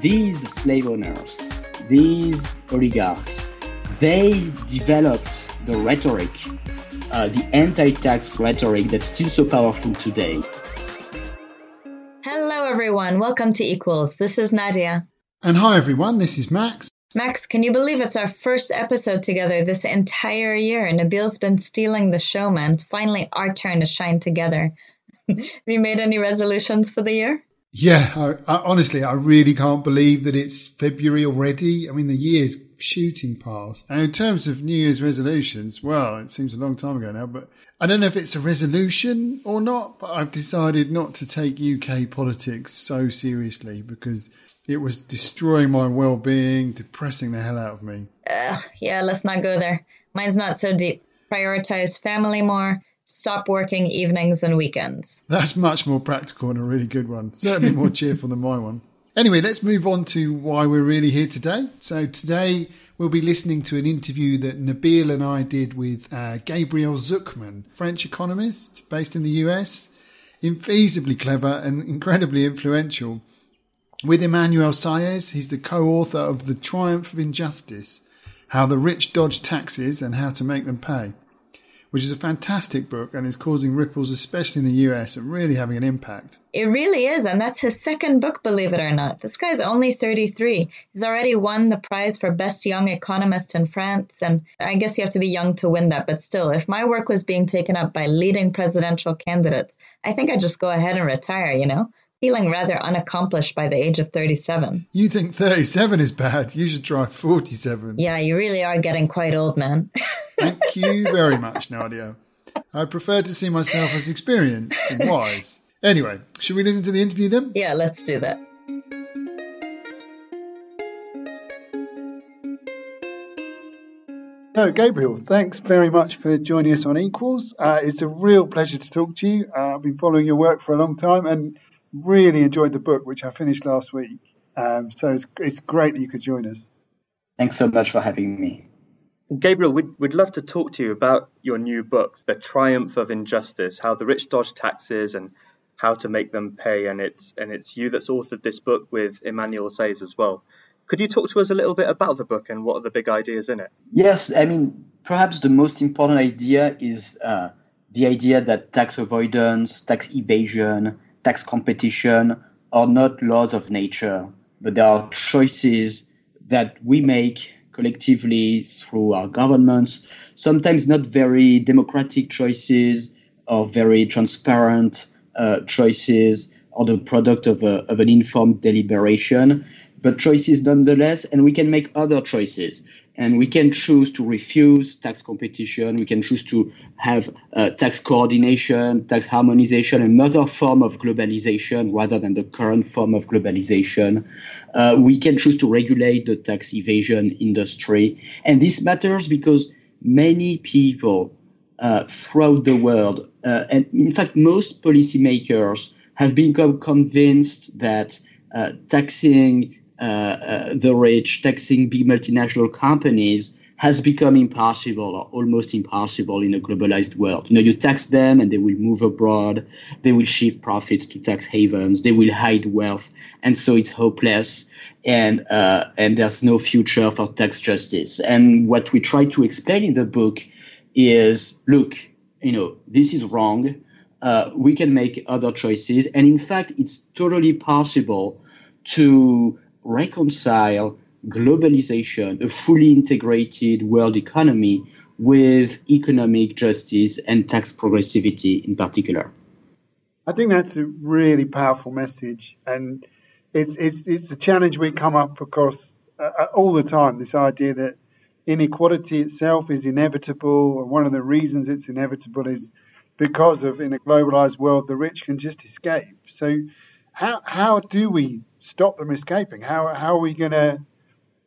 these slave owners, these oligarchs, they developed the rhetoric, uh, the anti-tax rhetoric that's still so powerful today. Hello, everyone. Welcome to Equals. This is Nadia. And hi, everyone. This is Max. Max, can you believe it's our first episode together this entire year? Nabil's been stealing the show, man. It's finally our turn to shine together. Have you made any resolutions for the year? Yeah, I, I, honestly, I really can't believe that it's February already. I mean, the year's shooting past. And in terms of New Year's resolutions, well, it seems a long time ago now, but I don't know if it's a resolution or not, but I've decided not to take UK politics so seriously because it was destroying my well-being, depressing the hell out of me. Uh, yeah, let's not go there. Mine's not so deep. Prioritize family more stop working evenings and weekends. That's much more practical and a really good one. Certainly more cheerful than my one. Anyway, let's move on to why we're really here today. So, today we'll be listening to an interview that Nabil and I did with uh, Gabriel Zucman, French economist based in the US, infeasibly clever and incredibly influential. With Emmanuel Saez, he's the co author of The Triumph of Injustice How the Rich Dodge Taxes and How to Make Them Pay which is a fantastic book and is causing ripples, especially in the US, and really having an impact. It really is, and that's his second book, believe it or not. This guy's only 33. He's already won the prize for Best Young Economist in France, and I guess you have to be young to win that, but still, if my work was being taken up by leading presidential candidates, I think I'd just go ahead and retire, you know? feeling rather unaccomplished by the age of 37. You think 37 is bad? You should try 47. Yeah, you really are getting quite old, man. Thank you very much, Nadia. I prefer to see myself as experienced and wise. Anyway, should we listen to the interview then? Yeah, let's do that. So, Gabriel, thanks very much for joining us on Equals. Uh, it's a real pleasure to talk to you. Uh, I've been following your work for a long time, and really enjoyed the book, which I finished last week. Um, so it's, it's great that you could join us. Thanks so much for having me. Gabriel, we'd, we'd love to talk to you about your new book, The Triumph of Injustice How the Rich Dodge Taxes and How to Make Them Pay. And it's, and it's you that's authored this book with Emmanuel Saez as well. Could you talk to us a little bit about the book and what are the big ideas in it? Yes, I mean, perhaps the most important idea is uh, the idea that tax avoidance, tax evasion, tax competition are not laws of nature, but they are choices that we make collectively through our governments, sometimes not very democratic choices or very transparent uh, choices or the product of, a, of an informed deliberation, but choices nonetheless, and we can make other choices and we can choose to refuse tax competition. We can choose to have uh, tax coordination, tax harmonization, another form of globalization rather than the current form of globalization. Uh, we can choose to regulate the tax evasion industry. And this matters because many people uh, throughout the world, uh, and in fact, most policymakers have become convinced that uh, taxing the rich, taxing big multinational companies has become impossible or almost impossible in a globalized world. You know, you tax them and they will move abroad, they will shift profits to tax havens, they will hide wealth, and so it's hopeless. And uh, and there's no future for tax justice. And what we try to explain in the book is, look, you know, this is wrong. Uh, we can make other choices, and in fact, it's totally possible to reconcile globalization, a fully integrated world economy, with economic justice and tax progressivity in particular. I think that's a really powerful message, and it's it's it's a challenge we come up across uh, uh, all the time. This idea that inequality itself is inevitable, and one of the reasons it's inevitable is because of in a globalized world the rich can just escape. So, how how do we stop them escaping? How, how are we going to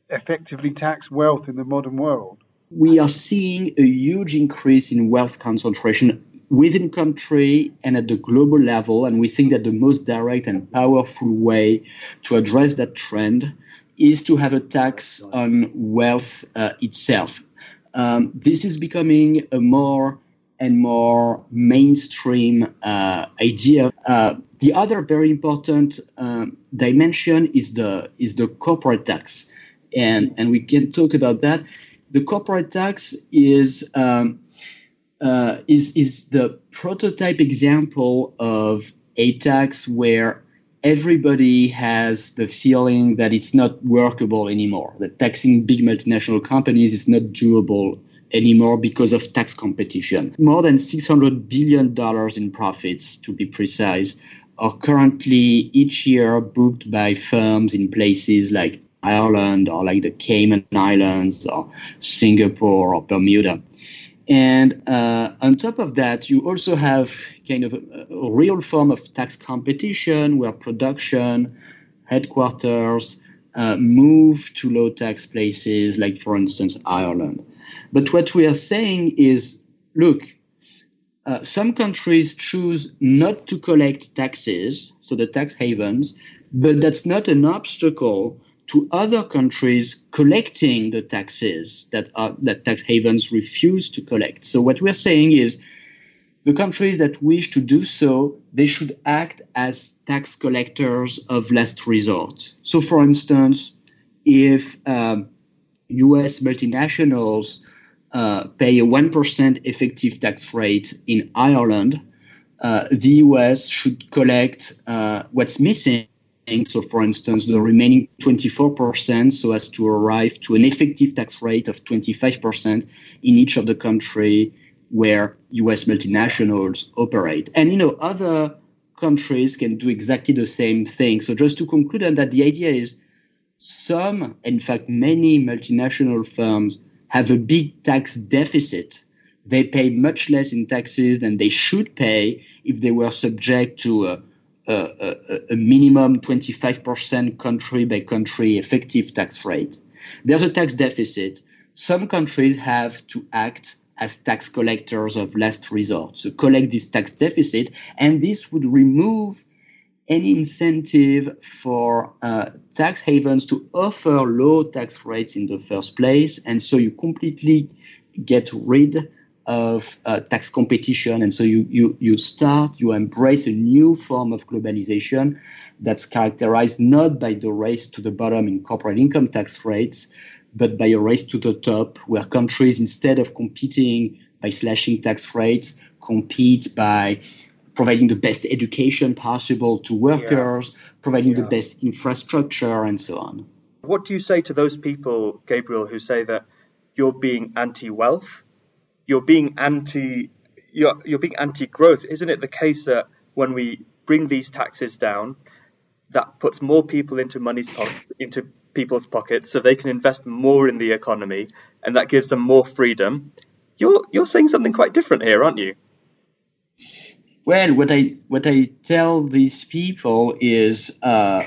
effectively tax wealth in the modern world? We are seeing a huge increase in wealth concentration within country and at the global level. And we think that the most direct and powerful way to address that trend is to have a tax on wealth uh, itself. Um, this is becoming a more and more mainstream uh, idea. Uh, the other very important um, dimension is the is the corporate tax, and and we can talk about that. The corporate tax is um, uh, is is the prototype example of a tax where everybody has the feeling that it's not workable anymore. That taxing big multinational companies is not doable anymore because of tax competition. More than $600 billion in profits, to be precise, are currently each year booked by firms in places like Ireland or like the Cayman Islands or Singapore or Bermuda. And uh, on top of that, you also have kind of a, a, real form of tax competition where production, headquarters uh, move to low tax places, like, for instance, Ireland. But what we are saying is look, uh, some countries choose not to collect taxes, so the tax havens, but that's not an obstacle to other countries collecting the taxes that are, that tax havens refuse to collect. So what we're saying is the countries that wish to do so, they should act as tax collectors of last resort. So for instance, if um, US multinationals uh, pay a 1% effective tax rate in Ireland, uh, the US should collect uh, what's missing. So, for instance, the remaining 24%, so as to arrive to an effective tax rate of 25% in each of the country where US multinationals operate. And, you know, other countries can do exactly the same thing. So, just to conclude on that, the idea is some, in fact, many multinational firms have a big tax deficit. They pay much less in taxes than they should pay if they were subject to a, a, a, minimum 25% country by country effective tax rate. There's a tax deficit. Some countries have to act as tax collectors of last resort, so collect this tax deficit, and this would remove any incentive for uh, tax havens to offer low tax rates in the first place. And so you completely get rid of uh, tax competition. And so you, you, you start, you embrace a new form of globalization that's characterized not by the race to the bottom in corporate income tax rates, but by a race to the top, where countries, instead of competing by slashing tax rates, compete by providing the best education possible to workers, yeah. providing yeah. the best infrastructure, and so on. What do you say to those people, Gabriel, who say that you're being anti-wealth, you're being anti, you're, you're being anti-growth? Isn't it the case that when we bring these taxes down, that puts more people into money's po- into people's pockets, so they can invest more in the economy, and that gives them more freedom? You're you're saying something quite different here, aren't you? Well, what I what I tell these people is uh,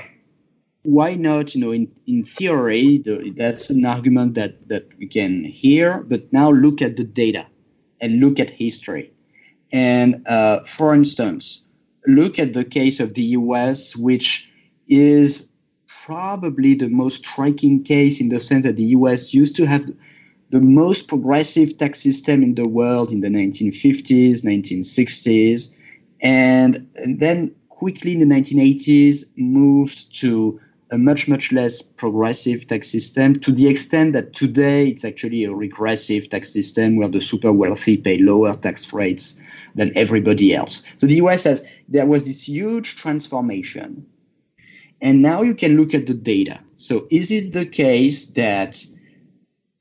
why not? You know, in in theory, the, that's an argument that that we can hear, but now look at the data and look at history. And uh, for instance, look at the case of the U.S., which is probably the most striking case in the sense that the U.S. used to have the most progressive tax system in the world in the 1950s, 1960s and, and then quickly in the 1980s moved to a much much less progressive tax system to the extent that today it's actually a regressive tax system where the super wealthy pay lower tax rates than everybody else. So the us has there was this huge transformation. And now you can look at the data. So is it the case that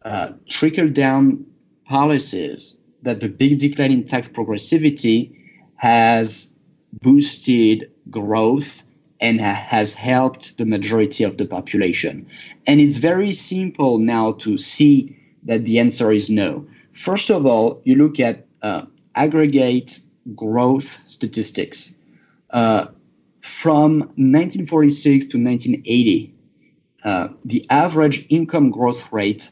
uh, trickle down policies that the big decline in tax progressivity has boosted growth and has helped the majority of the population. And it's very simple now to see that the answer is no. First of all, you look at uh, aggregate growth statistics. Uh, from 1946 to 1980, uh, the average income growth rate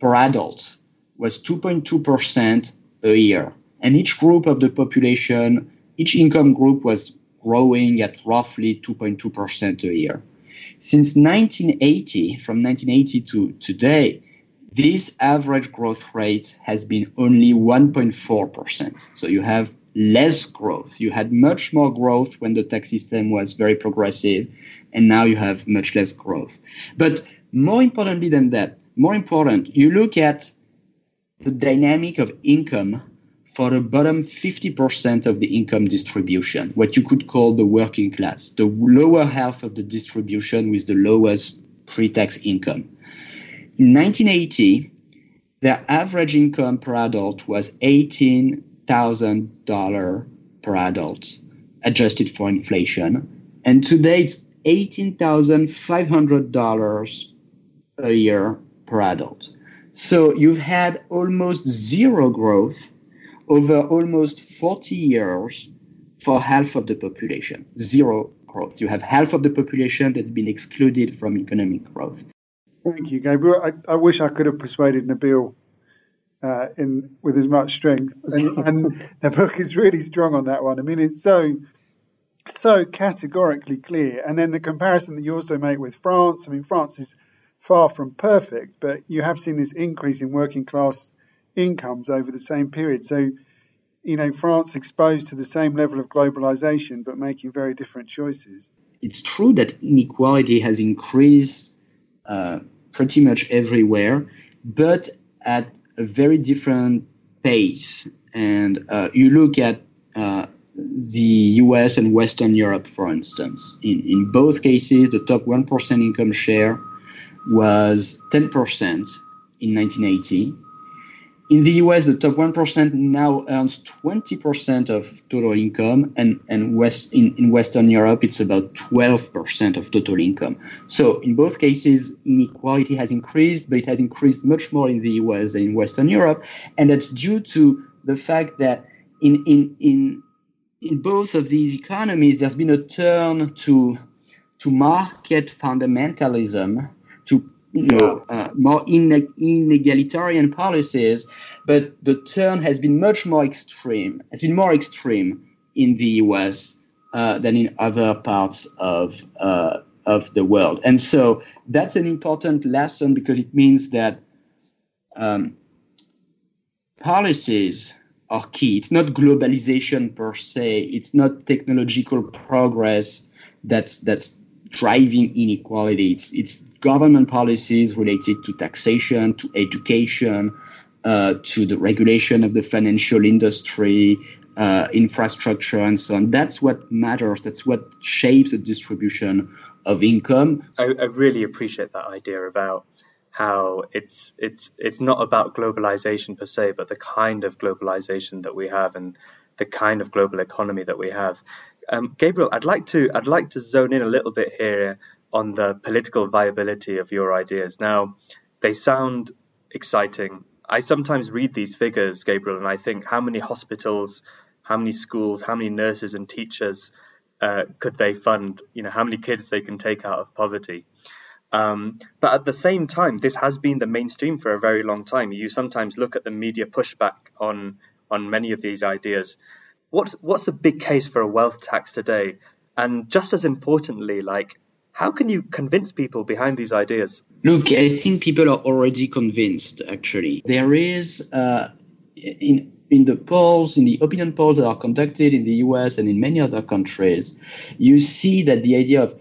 per adult was 2.2% a year and each group of the population, each income group was growing at roughly 2.2% a year. Since 1980, from 1980 to today, this average growth rate has been only 1.4%. So you have less growth. You had much more growth when the tax system was very progressive, and now you have much less growth. But more importantly than that, more important, you look at the dynamic of income for the bottom 50% of the income distribution, what you could call the working class, the lower half of the distribution with the lowest pre tax income. In 1980, their average income per adult was $18,000 per adult, adjusted for inflation. And today it's $18,500 a year per adult. So you've had almost zero growth over almost 40 years for half of the population. Zero growth. You have half of the population that's been excluded from economic growth. Thank you, Gabriel. I, I wish I could have persuaded Nabil uh, in with as much strength, and, and the book is really strong on that one. I mean, it's so so categorically clear, and then the comparison that you also make with France. I mean, France is far from perfect, but you have seen this increase in working class incomes over the same period. So, you know, France exposed to the same level of globalization, but making very different choices. It's true that inequality has increased uh, pretty much everywhere, but at a very different pace. And uh, you look at uh, the US and Western Europe, for instance. In, in both cases, the top 1% income share was 10% in 1980 in the US, the top 1% now earns 20% of total income, and, and West, in, in Western Europe, it's about 12% of total income. So, in both cases, inequality has increased, but it has increased much more in the US than in Western Europe. And that's due to the fact that in, in, in, in both of these economies, there's been a turn to, to market fundamentalism, to you know, uh, more inegalitarian policies, but the turn has been much more extreme. It's been more extreme in the U.S. Uh, than in other parts of uh, of the world, and so that's an important lesson because it means that um, policies are key. It's not globalization per se. It's not technological progress that's that's driving inequality. It's it's government policies related to taxation, to education, uh, to the regulation of the financial industry, uh, infrastructure, and so on. That's what matters. That's what shapes the distribution of income. I, I really appreciate that idea about how it's it's it's not about globalization per se, but the kind of globalization that we have and the kind of global economy that we have. Um, Gabriel, I'd like to I'd like to zone in a little bit here on the political viability of your ideas. Now, they sound exciting. I sometimes read these figures, Gabriel, and I think how many hospitals, how many schools, how many nurses and teachers uh, could they fund? You know, how many kids they can take out of poverty. Um, but at the same time, this has been the mainstream for a very long time. You sometimes look at the media pushback on on many of these ideas. What's what's a big case for a wealth tax today? And just as importantly, like how can you convince people behind these ideas? Look, I think people are already convinced, actually. There is, uh, in, in the polls, in the opinion polls that are conducted in the US and in many other countries, you see that the idea of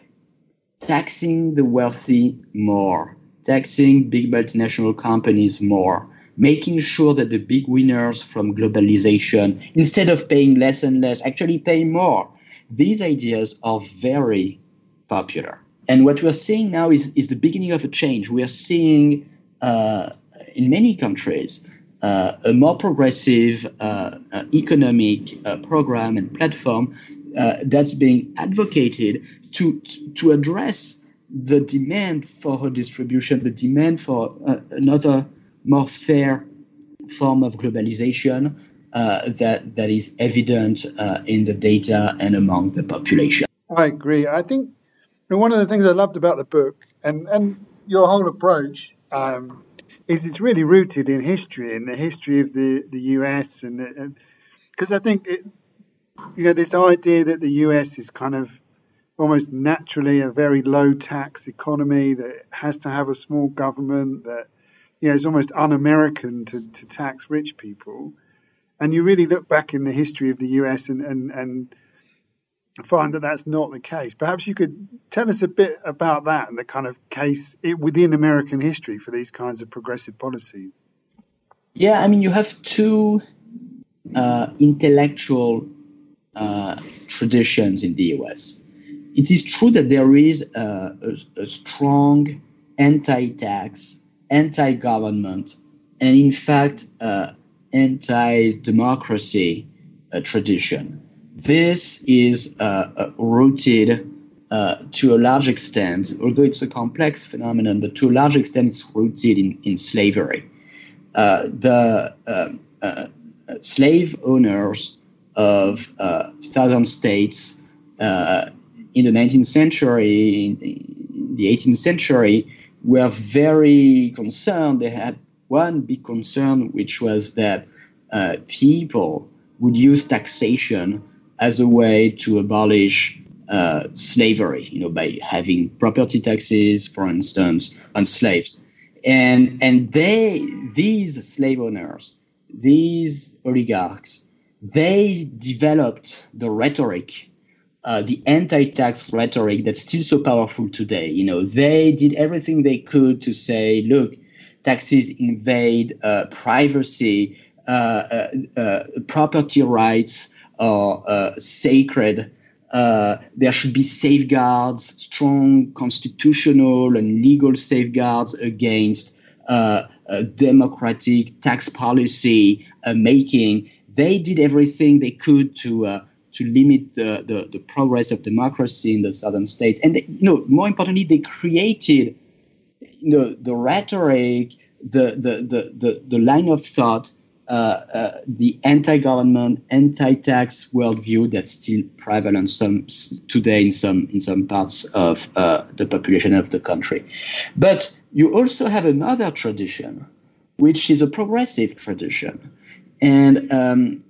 taxing the wealthy more, taxing big multinational companies more, making sure that the big winners from globalization, instead of paying less and less, actually pay more. These ideas are very popular. And what we're seeing now is, is the beginning of a change. We are seeing uh, in many countries uh, a more progressive uh, uh economic uh, program and platform uh, that's being advocated to, to address the demand for redistribution, the demand for another more fair form of globalization that, that is evident in the data and among the population. I agree. I think and one of the things I loved about the book and, and your whole approach um, is it's really rooted in history, in the history of the, the US. And because I think, it, you know, this idea that the US is kind of almost naturally a very low tax economy, that has to have a small government, that you know, it's almost un-American to, to tax rich people. And you really look back in the history of the US and, and, and find that that's not the case. Perhaps you could tell us a bit about that and the kind of case within American history for these kinds of progressive policies. Yeah, I mean, you have two uh, intellectual uh, traditions in the US. It is true that there is a, a, a strong anti tax, anti government, and in fact, uh, anti democracy uh, tradition. This is uh, uh, rooted to a large extent, although it's a complex phenomenon, but to a large extent, it's rooted in, in slavery. the um, slave owners of uh, southern states uh, in the 19th century, in the 18th century, were very concerned. They had one big concern, which was that uh, people would use taxation as a way to abolish uh, slavery, you know, by having property taxes, for instance, on slaves. And, and they, these slave owners, these oligarchs, they developed the rhetoric, uh, the anti-tax rhetoric that's still so powerful today. You know, they did everything they could to say, look, taxes invade uh, privacy, uh, uh, uh property rights are sacred. there should be safeguards, strong constitutional and legal safeguards against democratic tax policy making they did everything they could to to limit the, the, the, progress of democracy in the southern states. And you know, more importantly, they created you know the rhetoric, the the the the, the line of thought, uh, uh, the anti-government, anti-tax worldview that's still prevalent some today in some in some parts of uh, the population of the country. But you also have another tradition, which is a progressive tradition and um,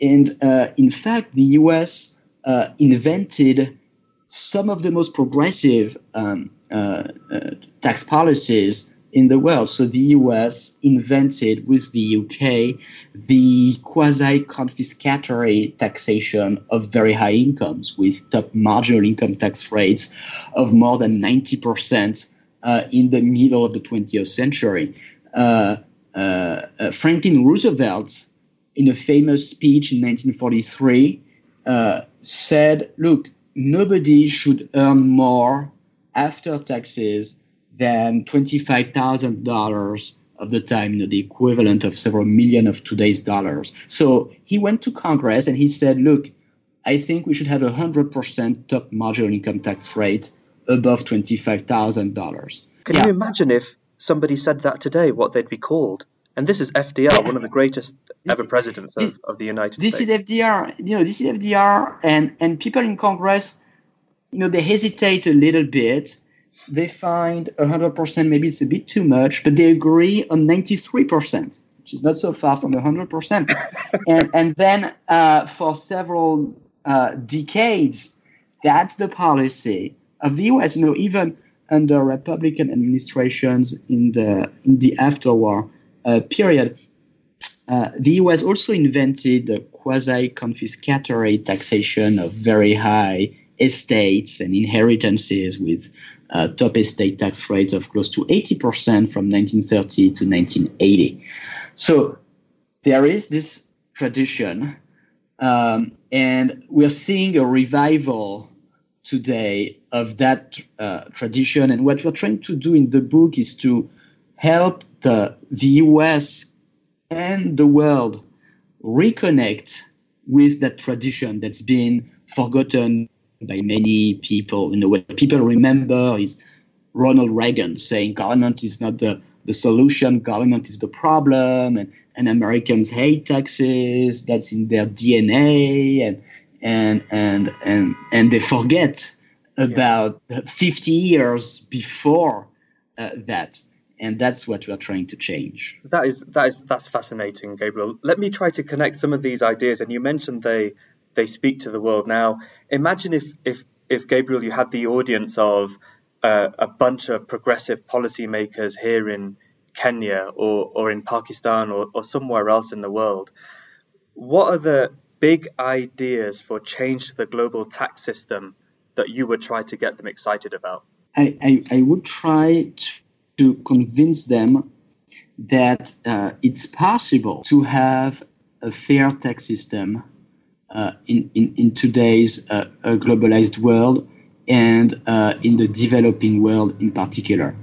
and uh, in fact, the U.S. Uh, invented some of the most progressive um, uh, uh, tax policies in the world. So the U.S. invented with the UK the quasi-confiscatory taxation of very high incomes, with top marginal income tax rates of more than 90 percent uh, in the middle of the 20th century. Uh, Franklin Roosevelt, in a famous speech in 1943, uh, said, Look, nobody should earn more after taxes than $25,000 of the time, you know, the equivalent of several million of today's dollars. So he went to Congress and he said, Look, I think we should have a 100% top marginal income tax rate above $25,000. Can yeah. you imagine if somebody said that today, what they'd be called. And this is FDR, one of the greatest this, ever presidents this, of, of the United this States. This is FDR. You know, this is FDR, and and people in Congress, you know, they hesitate a little bit. They find 100% maybe it's a bit too much, but they agree on 93%, which is not so far from 100%. and and then uh, for several uh, decades, that's the policy of the U.S. You know, even under Republican administrations in the in the afterwar period. Uh, the U.S. also invented the quasi-confiscatory taxation of very high estates and inheritances with uh, top estate tax rates of close to 80% from 1930 to 1980. So there is this tradition, um, and we're seeing a revival today of that uh, tradition. And what we're trying to do in the book is to help the, the US and the world reconnect with that tradition that's been forgotten by many people. You know, what people remember is Ronald Reagan saying government is not the, the solution, government is the problem, and, and Americans hate taxes, that's in their DNA, and and and and and they forget about yeah. 50 years before uh, that and that's what we're trying to change that is that is that's fascinating gabriel let me try to connect some of these ideas and you mentioned they they speak to the world now imagine if if if gabriel you had the audience of uh, a bunch of progressive policymakers here in Kenya or, or in Pakistan or, or somewhere else in the world. What are the big ideas for change to the global tax system that you would try to get them excited about? I, I, I would try to convince them that uh, it's possible to have a fair tax system uh, in, in, in today's uh, globalized world and uh, in the developing world in particular.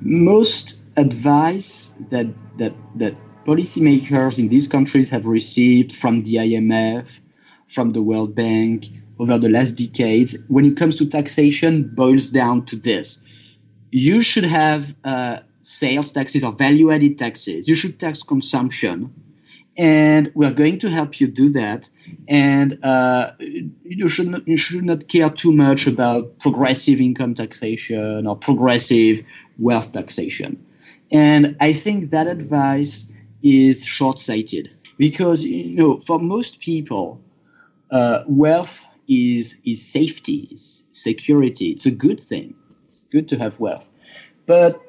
Most advice that, that, that policymakers in these countries have received from the IMF, from the World Bank over the last decades, when it comes to taxation, boils down to this. You should have uh, sales taxes or value added taxes. You should tax consumption and we're going to help you do that. And uh, you should not, you should not care too much about progressive income taxation or progressive wealth taxation. And I think that advice is short-sighted because you know for most people, uh, wealth is is safety, is security. It's a good thing. Good to have wealth, but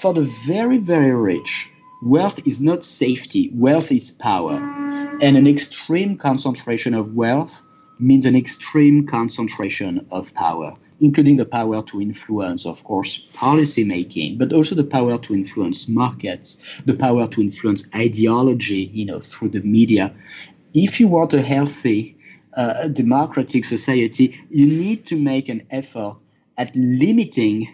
for the very very rich, wealth is not safety, wealth is power. And an extreme concentration of wealth means an extreme concentration of power, including the power to influence, of course, policy making, but also the power to influence markets, the power to influence ideology, you know, through the media. If you want a healthy, uh, democratic society, you need to make an effort at limiting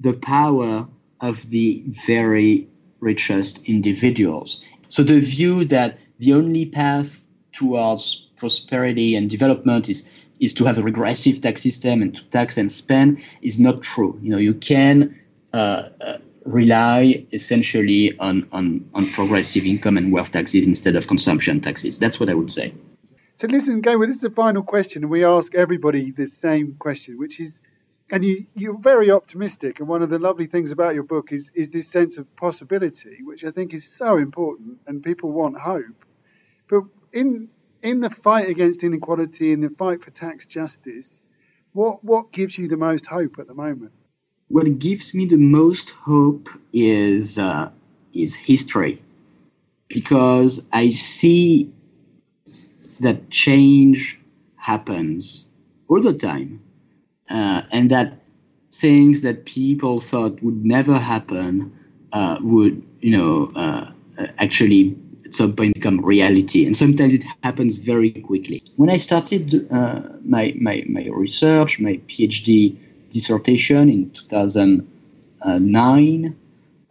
the power of the very richest individuals. So the view that the only path towards prosperity and development is is to have a regressive tax system and to tax and spend is not true. You know, you can uh, uh, rely essentially on, on on progressive income and wealth taxes instead of consumption taxes. That's what I would say. So listen, Gabriel, this is the final question, we ask everybody the same question, which is and you, you're very optimistic. And one of the lovely things about your book is, is this sense of possibility, which I think is so important, and people want hope. But in in the fight against inequality, in the fight for tax justice, what what gives you the most hope at the moment? What gives me the most hope is uh, is history, because I see that change happens all the time uh, and that things that people thought would never happen uh, would, you know, uh, actually at some point become reality. And sometimes it happens very quickly. When I started uh, my, my, my research, my PhD dissertation in 2009,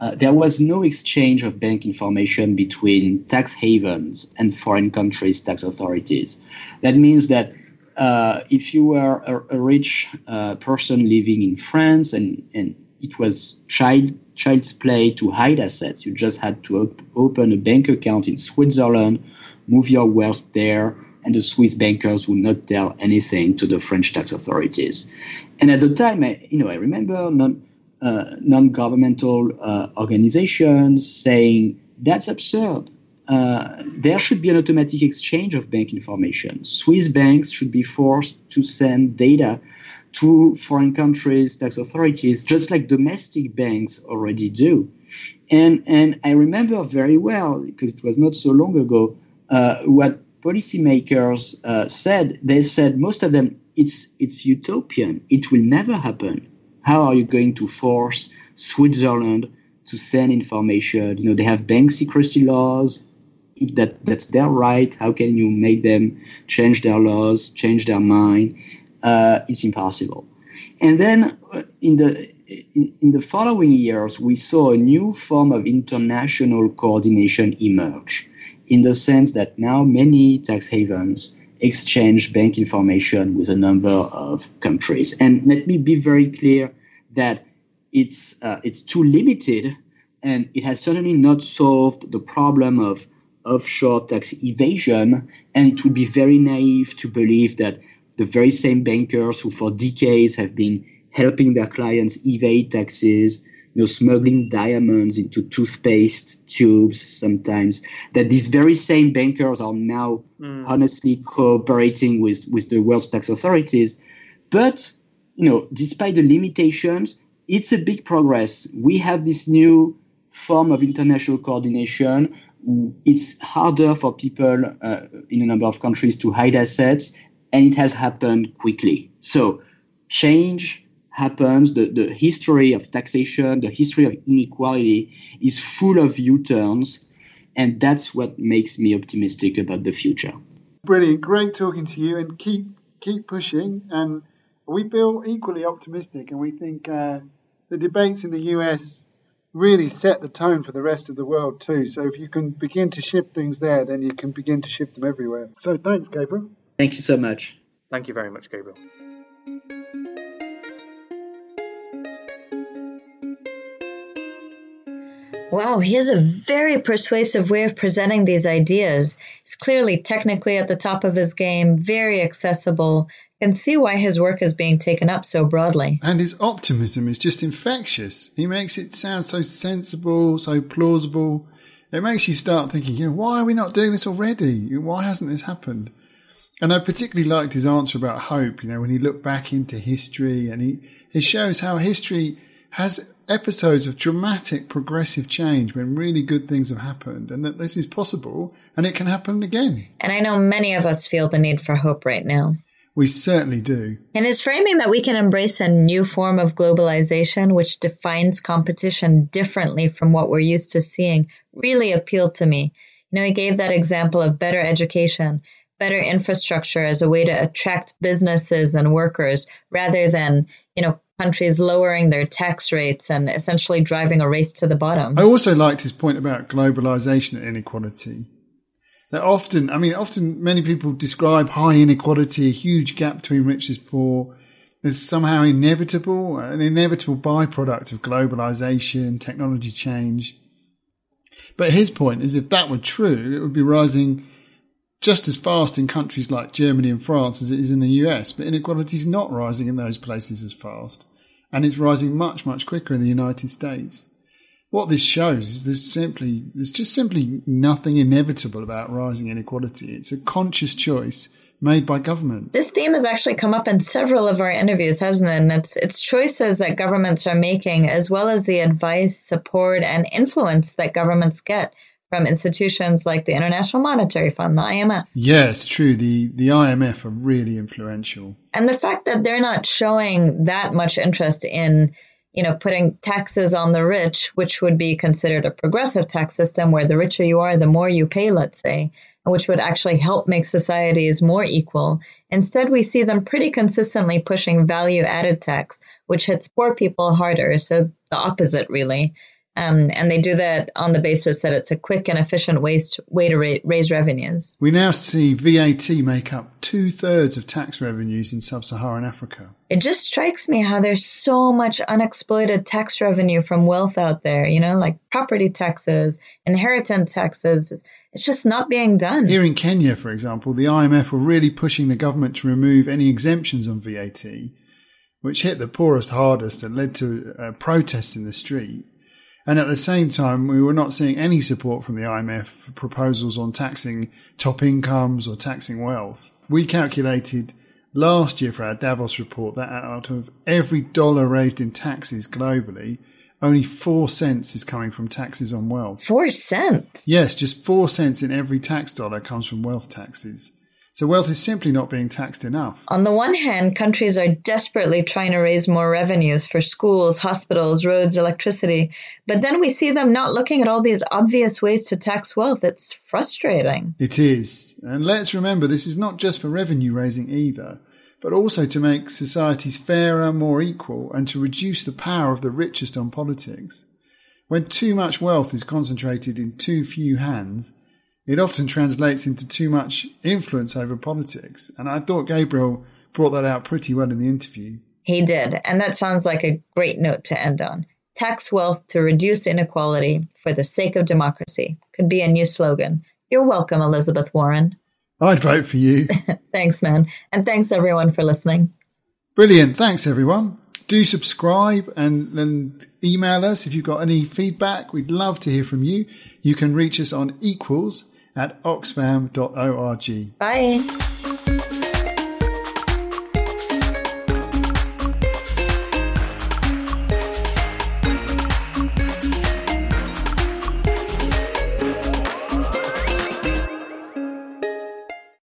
uh, there was no exchange of bank information between tax havens and foreign countries' tax authorities. That means that uh, if you were a, a rich uh, person living in France and, and it was child child's play to hide assets, you just had to op- open a bank account in Switzerland, move your wealth there, and the Swiss bankers would not tell anything to the French tax authorities. And at the time, I, you know, I remember non, uh, non-governmental uh, organizations saying that's absurd uh, there should be an automatic exchange of bank information. Swiss banks should be forced to send data to foreign countries' tax authorities, just like domestic banks already do. And, and I remember very well, because it was not so long ago, uh, what policymakers uh, said. They said, most of them, it's, it's utopian. It will never happen. How are you going to force Switzerland to send information? You know, they have bank secrecy laws if that that's their right, how can you make them change their laws, change their mind? Uh, it's impossible. And then uh, in the in the following years, we saw a new form of international coordination emerge, in the sense that now many tax havens exchange bank information with a number of countries. And let me be very clear that it's uh, it's too limited, and it has certainly not solved the problem of offshore tax evasion. And it would be very naive to believe that the very same bankers who for decades have been helping their clients evade taxes, you know, smuggling diamonds into toothpaste tubes sometimes, that these very same bankers are now mm. honestly cooperating with, with the world's tax authorities. But, you know, despite the limitations, it's a big progress. We have this new form of international coordination, it's harder for people uh, in a number of countries to hide assets, and it has happened quickly. So, change happens. The, the history of taxation, the history of inequality is full of U turns, and that's what makes me optimistic about the future. Brilliant. Great talking to you, and keep keep pushing. And we feel equally optimistic, and we think uh, the debates in the US really set the tone for the rest of the world too. So if you can begin to shift things there, then you can begin to shift them everywhere. So thanks, Gabriel. Thank you so much. Thank you very much, Gabriel. Wow, he has a very persuasive way of presenting these ideas. He's clearly technically at the top of his game, very accessible, can see why his work is being taken up so broadly. And his optimism is just infectious. He makes it sound so sensible, so plausible. It makes you start thinking, you know, why are we not doing this already? Why hasn't this happened? And I particularly liked his answer about hope, you know, when he looked back into history and he, it shows how history has episodes of dramatic progressive change when really good things have happened and that this is possible and it can happen again. And I know many of us feel the need for hope right now. We certainly do. And his framing that we can embrace a new form of globalization, which defines competition differently from what we're used to seeing, really appealed to me. You know, he gave that example of better education, better infrastructure as a way to attract businesses and workers rather than, you know, countries lowering their tax rates and essentially driving a race to the bottom. I also liked his point about globalization and inequality. That often, I mean, often many people describe high inequality, a huge gap between rich and poor, as somehow inevitable, an inevitable byproduct of globalization, technology change. But his point is if that were true, it would be rising just as fast in countries like Germany and France as it is in the US, but inequality is not rising in those places as fast. And it's rising much, much quicker in the United States. What this shows is there's simply, there's just simply nothing inevitable about rising inequality. It's a conscious choice made by governments. This theme has actually come up in several of our interviews, hasn't it? And it's it's choices that governments are making, as well as the advice, support, and influence that governments get from institutions like the International Monetary Fund, the IMF. Yeah, it's true. The the IMF are really influential. And the fact that they're not showing that much interest in, you know, putting taxes on the rich, which would be considered a progressive tax system where the richer you are, the more you pay, let's say, which would actually help make societies more equal. Instead, we see them pretty consistently pushing value added tax, which hits poor people harder. So the opposite, really. Um, and they do that on the basis that it's a quick and efficient ways to, way to ra- raise revenues. We now see VAT make up two thirds of tax revenues in sub Saharan Africa. It just strikes me how there's so much unexploited tax revenue from wealth out there, you know, like property taxes, inheritance taxes. It's just not being done. Here in Kenya, for example, the IMF were really pushing the government to remove any exemptions on VAT, which hit the poorest hardest and led to uh, protests in the street. And at the same time, we were not seeing any support from the IMF for proposals on taxing top incomes or taxing wealth. We calculated last year for our Davos report that out of every dollar raised in taxes globally, only four cents is coming from taxes on wealth. Four cents? Yes, just four cents in every tax dollar comes from wealth taxes. So wealth is simply not being taxed enough. On the one hand, countries are desperately trying to raise more revenues for schools, hospitals, roads, electricity. But then we see them not looking at all these obvious ways to tax wealth. It's frustrating. It is. And let's remember this is not just for revenue raising either, but also to make societies fairer, more equal, and to reduce the power of the richest on politics. When too much wealth is concentrated in too few hands, it often translates into too much influence over politics. And I thought Gabriel brought that out pretty well in the interview. He did. And that sounds like a great note to end on. Tax wealth to reduce inequality for the sake of democracy could be a new slogan. You're welcome, Elizabeth Warren. I'd vote for you. thanks, man. And thanks, everyone, for listening. Brilliant. Thanks, everyone. Do subscribe and then email us if you've got any feedback. We'd love to hear from you. You can reach us on equals at oxfam.org. Bye.